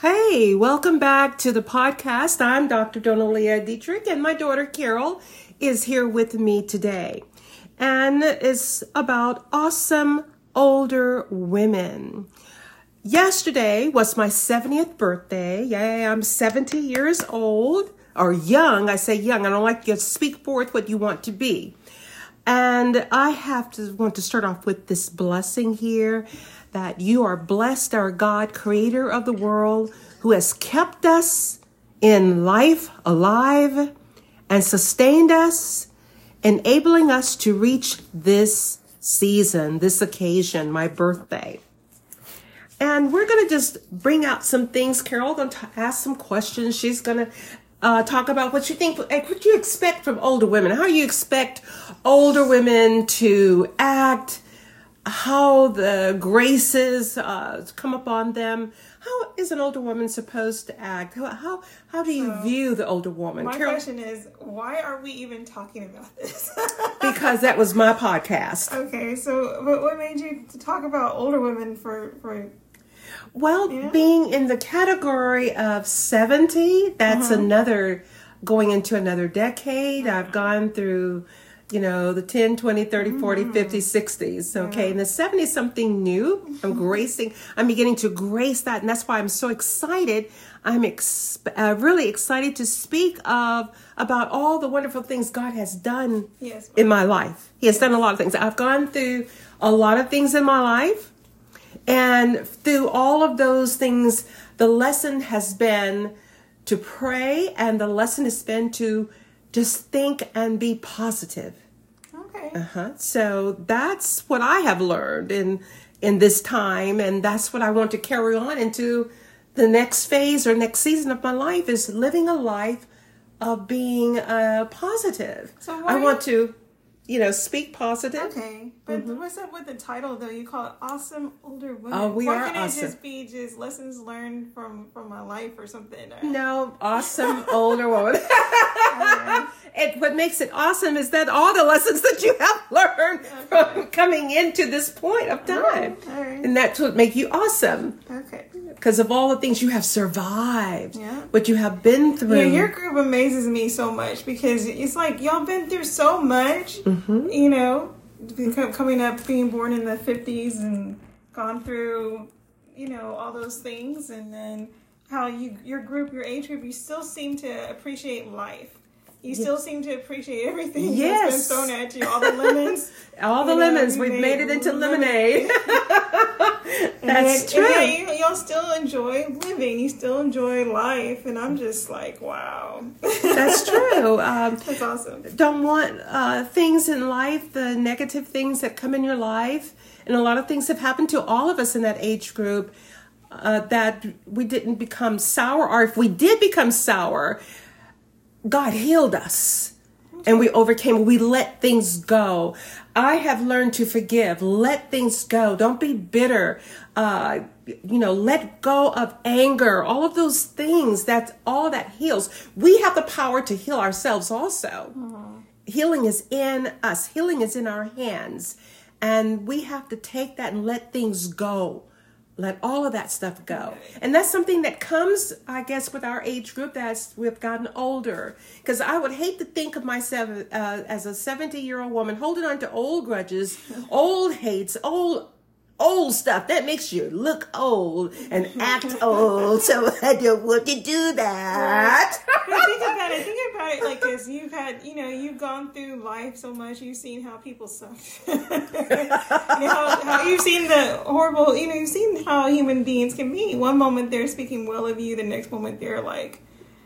Hey, welcome back to the podcast. I'm Dr. Donalia Dietrich, and my daughter Carol is here with me today. And it's about awesome older women. Yesterday was my 70th birthday. Yay, I'm 70 years old, or young. I say young. I don't like you to speak forth what you want to be. And I have to want to start off with this blessing here that you are blessed, our God, creator of the world, who has kept us in life, alive, and sustained us, enabling us to reach this season, this occasion, my birthday. And we're going to just bring out some things. Carol going to ask some questions. She's going to uh, talk about what you think, what you expect from older women. How you expect older women to act, how the graces uh, come upon them. How is an older woman supposed to act? How how, how do you so, view the older woman? My Carol? question is, why are we even talking about this? because that was my podcast. Okay, so but what made you talk about older women for for? Well, yeah. being in the category of seventy, that's uh-huh. another going into another decade. Uh-huh. I've gone through you know, the 10, 20, 30, 40, mm. 50, 60s. Okay. And the 70s, something new. I'm gracing, I'm beginning to grace that. And that's why I'm so excited. I'm ex- uh, really excited to speak of about all the wonderful things God has done yes, in my life. He has yes. done a lot of things. I've gone through a lot of things in my life. And through all of those things, the lesson has been to pray, and the lesson has been to just think and be positive. Okay. Uh-huh. So that's what I have learned in in this time and that's what I want to carry on into the next phase or next season of my life is living a life of being uh, positive. So I want to you know, speak positive. Okay, but mm-hmm. what's up with the title though? You call it "Awesome Older Women." Oh, we Why are can't awesome. it just be just lessons learned from from my life or something? No, awesome older woman. it, what makes it awesome is that all the lessons that you have learned okay. from coming into this point of time, and that's what make you awesome. Okay because of all the things you have survived, yeah. what you have been through. Yeah, your group amazes me so much because it's like y'all been through so much, mm-hmm. you know, coming up, being born in the 50s and gone through, you know, all those things. And then how you, your group, your age group, you still seem to appreciate life you still seem to appreciate everything yes. that's been thrown at you. All the lemons. all the lemons. We've made, made, it into lemonade. that's true. And, you, all still enjoy living. You still enjoy life. And I'm just like, wow. that's true. Um, that's awesome. Don't want uh, things in life, the negative things that come in your life. And a lot of things have happened to all of us in that age group. Uh, that we didn't become sour, or if we did become sour, God healed us and we overcame. We let things go. I have learned to forgive. Let things go. Don't be bitter. Uh, you know, let go of anger. All of those things. That's all that heals. We have the power to heal ourselves also. Mm-hmm. Healing is in us. Healing is in our hands. And we have to take that and let things go let all of that stuff go and that's something that comes i guess with our age group as we've gotten older because i would hate to think of myself uh, as a 70 year old woman holding on to old grudges old hates old old stuff that makes you look old and act old. So I don't want to do that. About it. Think about it like this: you've had, you know, you've gone through life so much. You've seen how people suffer. you know, how, how you've seen the horrible. You know, you've seen how human beings can be. One moment they're speaking well of you, the next moment they're like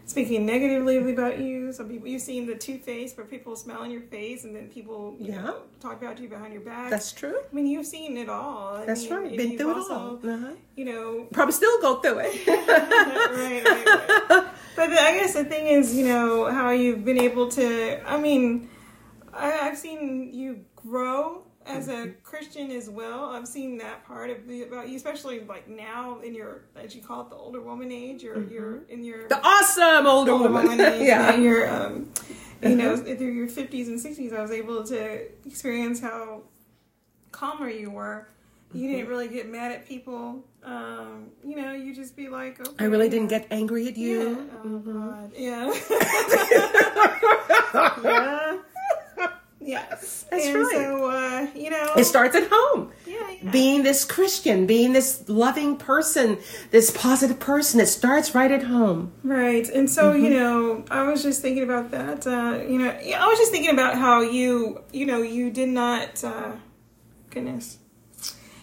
speaking negatively about you. Some people you've seen the two face where people smile in your face and then people you yeah. know talk about you behind your back. That's true. I mean, you've seen it all. I That's mean, right. Been through also, it all. Uh-huh. You know, probably still go through it. right, right, right. But the, I guess the thing is, you know, how you've been able to. I mean, I, I've seen you grow as a Christian as well, I've seen that part of the, about you, especially like now in your as you call it the older woman age, or mm-hmm. you're in your the awesome older, older woman, woman age, yeah, your um, you know uh-huh. through your fifties and sixties, I was able to experience how calmer you were. You didn't mm-hmm. really get mad at people um, you know, you just be like, okay, I really didn't get angry at Yeah. you. Oh God. Yeah. yeah. Yes. That's and right. So, uh, you know, It starts at home. yeah, yeah. Being this Christian, being this loving person, this positive person, it starts right at home. Right. And so, Mm-hmm. you know, I was just thinking about that. Uh, you know, I was just thinking about how you, you know, you did not, uh, goodness.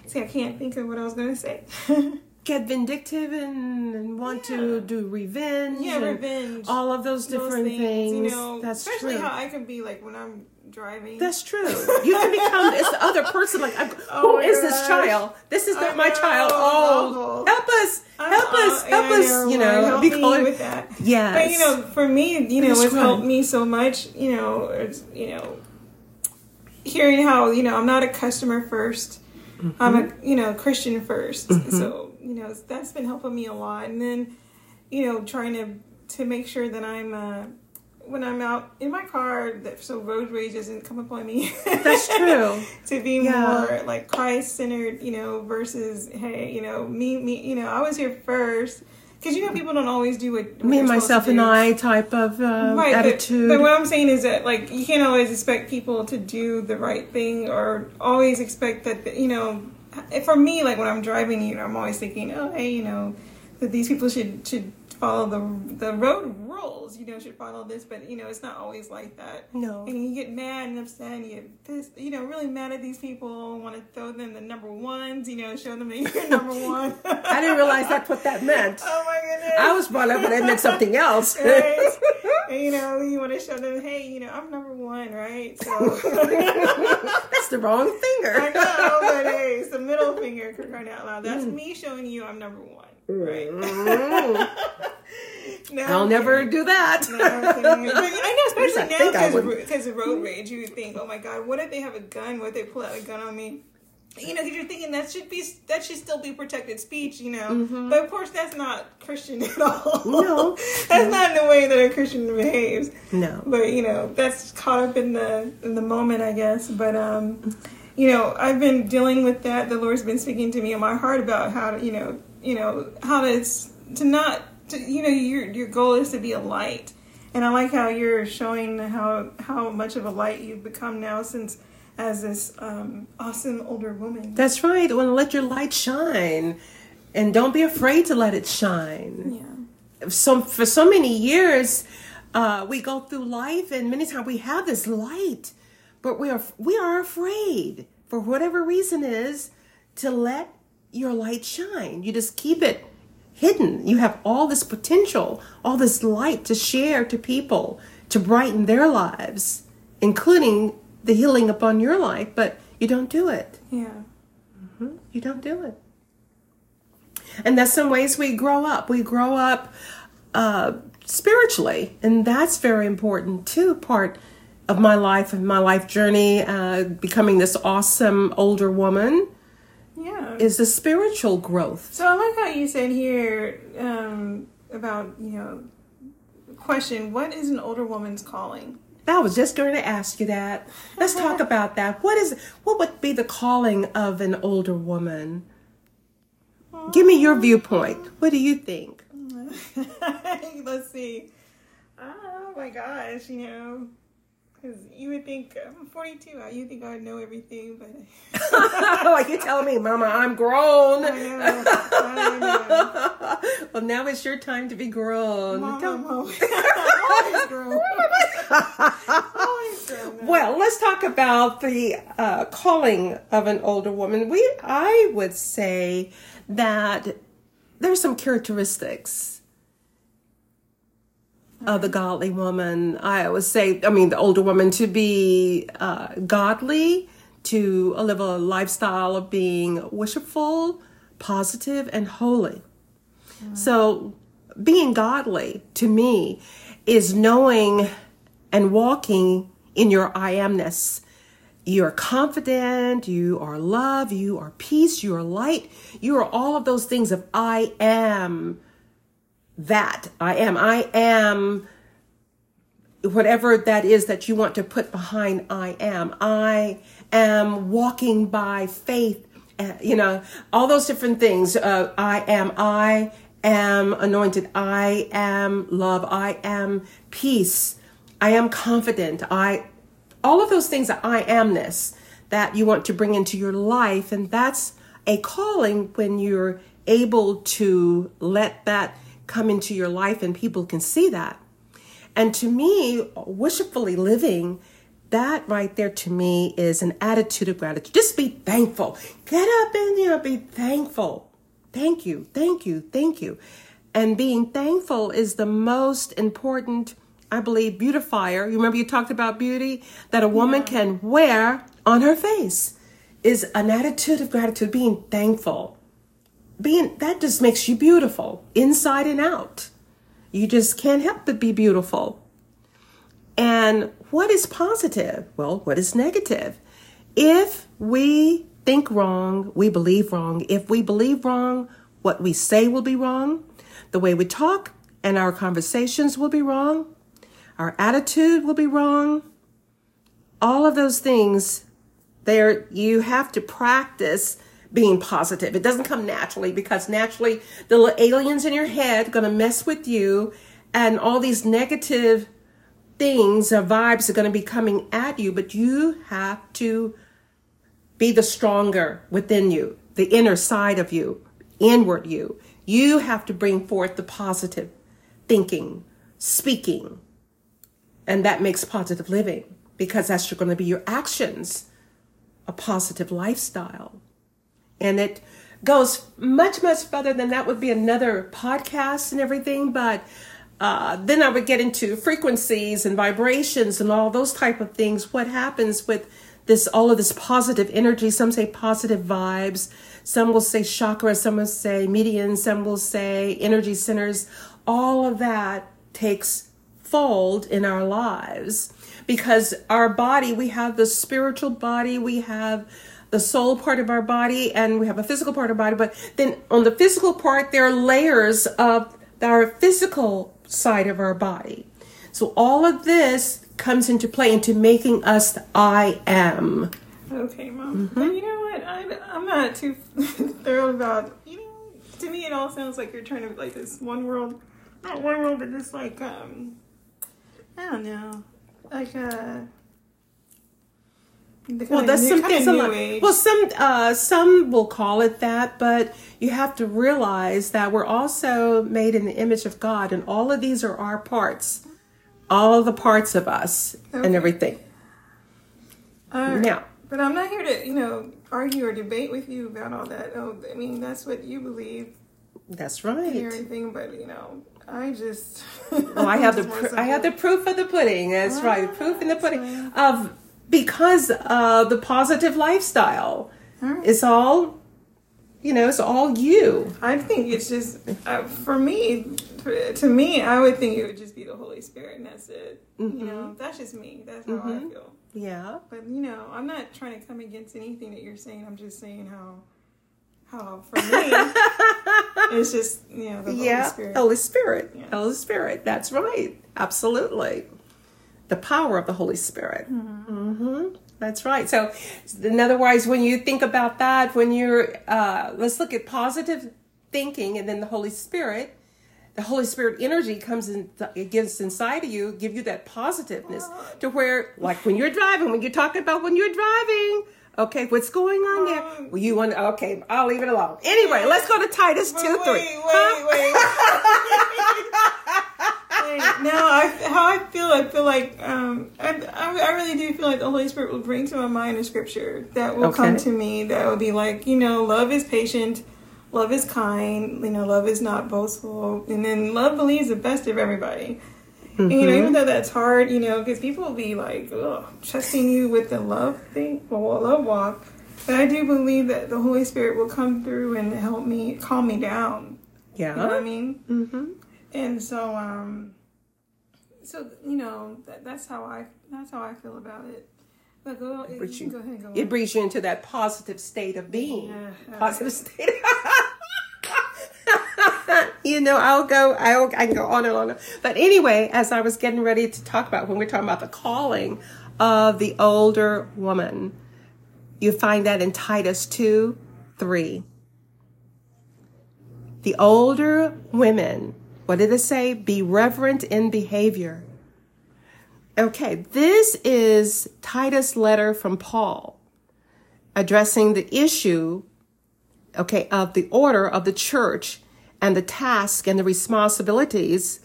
See, I can't think of what I was going to say. Get vindictive and, and want to do revenge. yeah, revenge. All of those those different things. You know, That's especially true. how I can be like when I'm driving. That's true. You can become this other person. Like, I'm, Oh who is this child? This is I not my know, child. Oh, help us! I'm- Help us! Help yeah, us! You know, be calling- with that. Yes. But you know, for me, you know, it's helped me so much. You know, it's, you know, hearing how you know I'm not a customer 1st i I'm Mm-hmm. a you know Christian 1st So you know that's been helping me a lot. And then you know trying to to make sure that I'm uh, when I'm out in my car that so road rage doesn't come upon me. That's true. to be Yeah. more like Christ centered, you know, versus hey, you know, me, me, you know, I was here first because you know people don't always do what, what Me myself and. I type of uh, Right, but- attitude. But, what I'm saying is that like you can't always expect people to do the right thing or always expect that you know. For me, like when I'm driving, you know, I'm always thinking, oh, hey, you know, that these people should should follow the the road rules. You know, should follow this, but you know, it's not always like that. No. and you get mad and upset, and you get pissed, you know, really mad at these people. Want to throw them the number ones, you know, show them that you're number one. I didn't realize that's what that meant. Oh my goodness! I was brought up and it meant something else. right? And, you know, you want to show them, hey, you know, I'm number one, right? So That's the wrong I finger. know, but hey, it's the middle finger for crying out loud. Mm. That's me showing you I'm number one, right? Mm, No, I'll never do that. No, I'm kidding. But I know, especially I now because of road rage, you would think, oh my god, what if they have a gun? What if they pull out a gun on me? You know, because you're thinking that should be that should still be protected speech, you know. But of course, that's not Christian at all. Mm-hmm. No. that's not in the way that a Christian behaves. No. But you know, that's caught up in the in the moment, I guess. But um, you know, I've been dealing with that. The Lord's been speaking to me in my heart about how to, you know, you know, how to to not, to, you know, your your goal is to be a light. And I like how you're showing how how much of a light you've become now since as this um, awesome older woman. That's right. Want to let your light shine, and don't be afraid to let it shine. yeah. So for so many years, uh, we go through life, and many times we have this light, but we are we are afraid for whatever reason is to let your light shine. You just keep it hidden. You have all this potential, all this light to share to people, to brighten their lives, including the healing upon your life, but you don't do it. Yeah. You don't do it. And that's some ways we grow up. We grow up uh, spiritually, and that's very important too. Part of my life and my life journey, uh, becoming this awesome older woman, Yeah. is the spiritual growth. So I like how you said here um, about you know question what is an older woman's calling? I was just going to ask you that. Let's talk about that. What is what would be the calling of an older woman? Give me your viewpoint. What do you think? Let's see. Oh my gosh, you know, because you would think I'm 42. You think I would know everything, but like you telling me, Mama, I'm grown. I know. I know. well, now it's your time to be grown. Mom, Don't- always, grown. always grown. Well, let's talk about the uh, calling of an older woman. We, I would say that there's some characteristics of the godly woman. I would say, I mean, the older woman to be uh, godly, to live a lifestyle of being worshipful, positive, and holy. So, being godly to me is knowing and walking in your I amness. You are confident, you are love, you are peace, you are light, you are all of those things of I am that. I am. I am whatever that is that you want to put behind I am. I am walking by faith uh, you know, all those different things. Uh, I am, I am anointed. I am love. I am peace. I am confident. I, all of those things, that I amness that you want to bring into your life. And that's a calling when you're able to let that come into your life and people can see that. And to me, worshipfully living, that right there to me is an attitude of gratitude. Just be thankful. Get up and you know, be thankful. Thank you, thank you, thank you. And being thankful is the most important, I believe, beautifier. You remember you talked about beauty that a woman yeah. can wear on her face is an attitude of gratitude, being thankful. Being that just makes you beautiful inside and out. You just can't help but be beautiful. And what is positive? Well, what is negative? If we think wrong, we believe wrong. If we believe wrong, what we say will be wrong. The way we talk and our conversations will be wrong. Our attitude will be wrong. All of those things there you have to practice being positive. It doesn't come naturally because naturally the aliens in your head going to mess with you and all these negative things or vibes are going to be coming at you, but you have to be the stronger within you, the inner side of you, inward you. You have to bring forth the positive thinking, speaking, and that makes positive living because that's going to be your actions a positive lifestyle. And it goes much, much further than that would be another podcast and everything. But uh, then I would get into frequencies and vibrations and all those type of things. What happens with this, all of this positive energy? Some say positive vibes. Some will say chakras. Some will say meridians. Some will say energy centers. All of that takes fold in our lives because our body, we have the spiritual body, we have the soul part of our body, and we have a physical part of our body. But then on the physical part, there are layers of our physical side of our body. So all of this comes into play into making us the I am. Okay, mom. Mm-hmm. But you know what? I, I'm not too thrilled about. You know, to me, it all sounds like you're trying to like this one world, not one world, but just like um, I don't know like a. Well, that's some things. Well, some uh, some will call it that, but you have to realize that we're also made in the image of God, and all of these are our parts, all the parts of us, okay. and everything. Uh, now, but I'm not here to, you know, argue or debate with you about all that. Oh, I mean, that's what you believe. That's right. And everything, but you know, I just. oh, I have the pr- I have the proof of the pudding. That's ah, right, proof in the pudding right. of because uh, the positive lifestyle. Right. It's all, you know, it's all you. I think it's just uh, for me. To me, I would think it would just be the Holy Spirit, and that's it. Mm-hmm. You know, that's just me. That's how mm-hmm. I feel. Yeah. But you know, I'm not trying to come against anything that you're saying. I'm just saying how how for me it's just you know the Holy yeah, Spirit. Holy Spirit. Yeah. Holy Spirit. That's right. Absolutely. The power of the Holy Spirit. Mm-hmm. Mm-hmm. That's right. So, in other words, when you think about that, when you're, uh, let's look at positive thinking and then the Holy Spirit, the Holy Spirit energy comes in, it gives inside of you, give you that positiveness to where, like when you're driving, when you're talking about when you're driving, Okay, what's going on there? Um, well, you want? Okay, I'll leave it alone. Anyway, let's go to Titus two wait, three. Wait, huh? wait, wait. now, I, how I feel, I feel like um, I, I, really do feel like the Holy Spirit will bring to my mind a scripture that will okay. come to me that will be like, you know, love is patient, love is kind, you know, love is not boastful, and then love believes the best of everybody. Mm-hmm. And, you know, even though that's hard, you know, because people will be like, Ugh, trusting you with the love thing, well, love walk. But I do believe that the Holy Spirit will come through and help me calm me down. Yeah, you know what I mean. Mm-hmm. And so, um, so you know, that, that's how I that's how I feel about it. But go, it, you, go ahead, go it brings you into that positive state of being. Positive state. you know, I'll go, I'll, I can go on and on. But anyway, as I was getting ready to talk about when we're talking about the calling of the older woman, you find that in Titus 2 3. The older women, what did it say? Be reverent in behavior. Okay, this is Titus' letter from Paul addressing the issue, okay, of the order of the church and the task and the responsibilities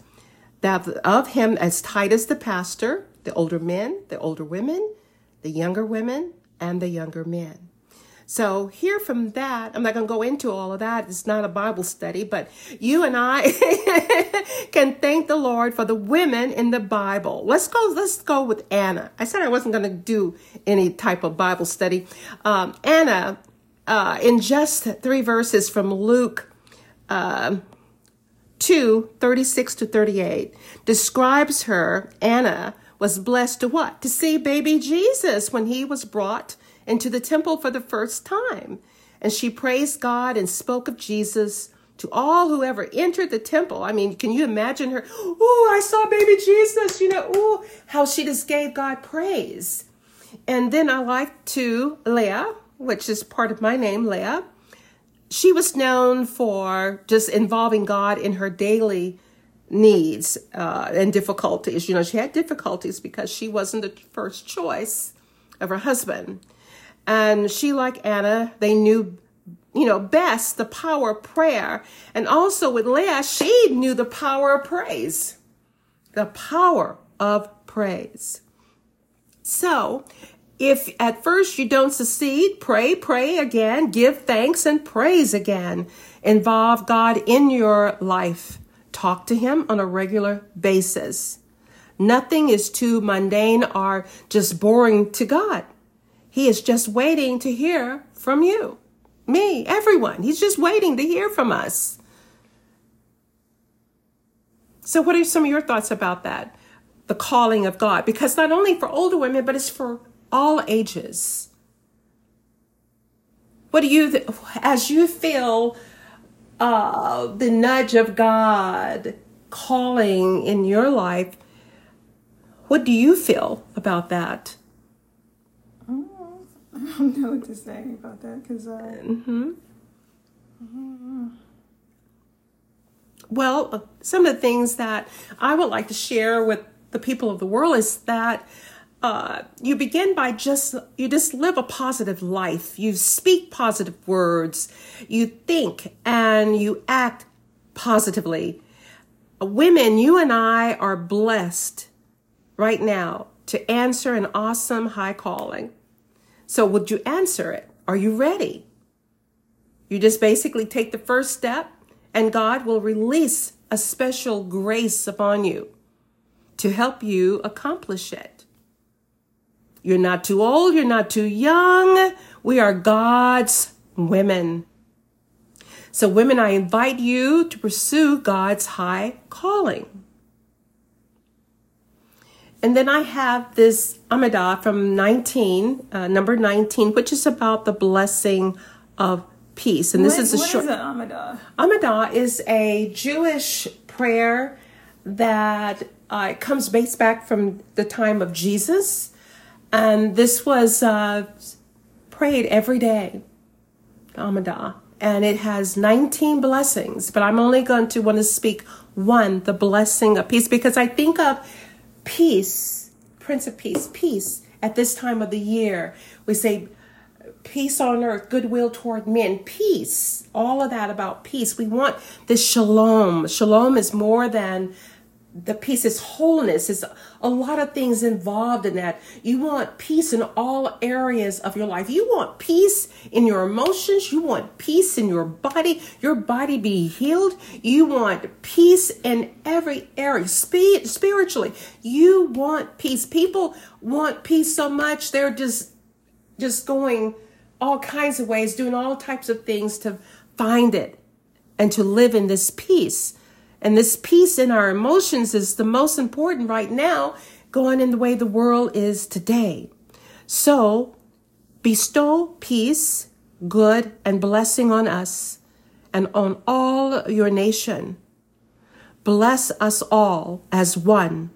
that of him as Titus the pastor, the older men, the older women, the younger women, and the younger men. So, here from that, I'm not going to go into all of that. It's not a Bible study, but you and I can thank the Lord for the women in the Bible. Let's go, let's go with Anna. I said I wasn't going to do any type of Bible study. Um, Anna, uh, in just three verses from Luke uh, 2 36 to 38, describes her, Anna, was blessed to what? To see baby Jesus when he was brought into the temple for the first time. And she praised God and spoke of Jesus to all who ever entered the temple. I mean, can you imagine her? Oh, I saw baby Jesus, you know, oh, how she just gave God praise. And then I like to Leah, which is part of my name, Leah. She was known for just involving God in her daily needs uh, and difficulties. You know, she had difficulties because she wasn't the first choice of her husband. And she, like Anna, they knew, you know, best the power of prayer. And also with Leah, she knew the power of praise. The power of praise. So, if at first you don't succeed, pray, pray again, give thanks and praise again. Involve God in your life. Talk to Him on a regular basis. Nothing is too mundane or just boring to God. He is just waiting to hear from you, me, everyone. He's just waiting to hear from us. So, what are some of your thoughts about that? The calling of God, because not only for older women, but it's for all ages. What do you, as you feel uh, the nudge of God calling in your life, what do you feel about that? I don't know what to say about that because. Uh, mm-hmm. Well, uh, some of the things that I would like to share with the people of the world is that uh, you begin by just you just live a positive life. You speak positive words. You think and you act positively. Women, you and I are blessed right now to answer an awesome high calling. So, would you answer it? Are you ready? You just basically take the first step, and God will release a special grace upon you to help you accomplish it. You're not too old, you're not too young. We are God's women. So, women, I invite you to pursue God's high calling. And then I have this Amidah from 19, uh, number 19, which is about the blessing of peace. And this what, is a short. What is Amidah? Amidah is a Jewish prayer that uh, comes based back from the time of Jesus. And this was uh, prayed every day, Amidah. And it has 19 blessings, but I'm only going to want to speak one, the blessing of peace, because I think of peace, Prince of Peace, peace at this time of the year. We say peace on earth, goodwill toward men, peace, all of that about peace. We want this shalom. Shalom is more than the peace is wholeness is a lot of things involved in that. You want peace in all areas of your life. You want peace in your emotions. You want peace in your body. Your body be healed. You want peace in every area. Speed, spiritually you want peace. People want peace so much they're just just going all kinds of ways doing all types of things to find it and to live in this peace and this peace in our emotions is the most important right now, going in the way the world is today. So, bestow peace, good, and blessing on us and on all your nation. Bless us all as one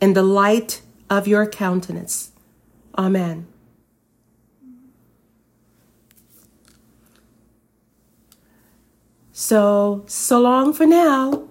in the light of your countenance. Amen. So, so long for now.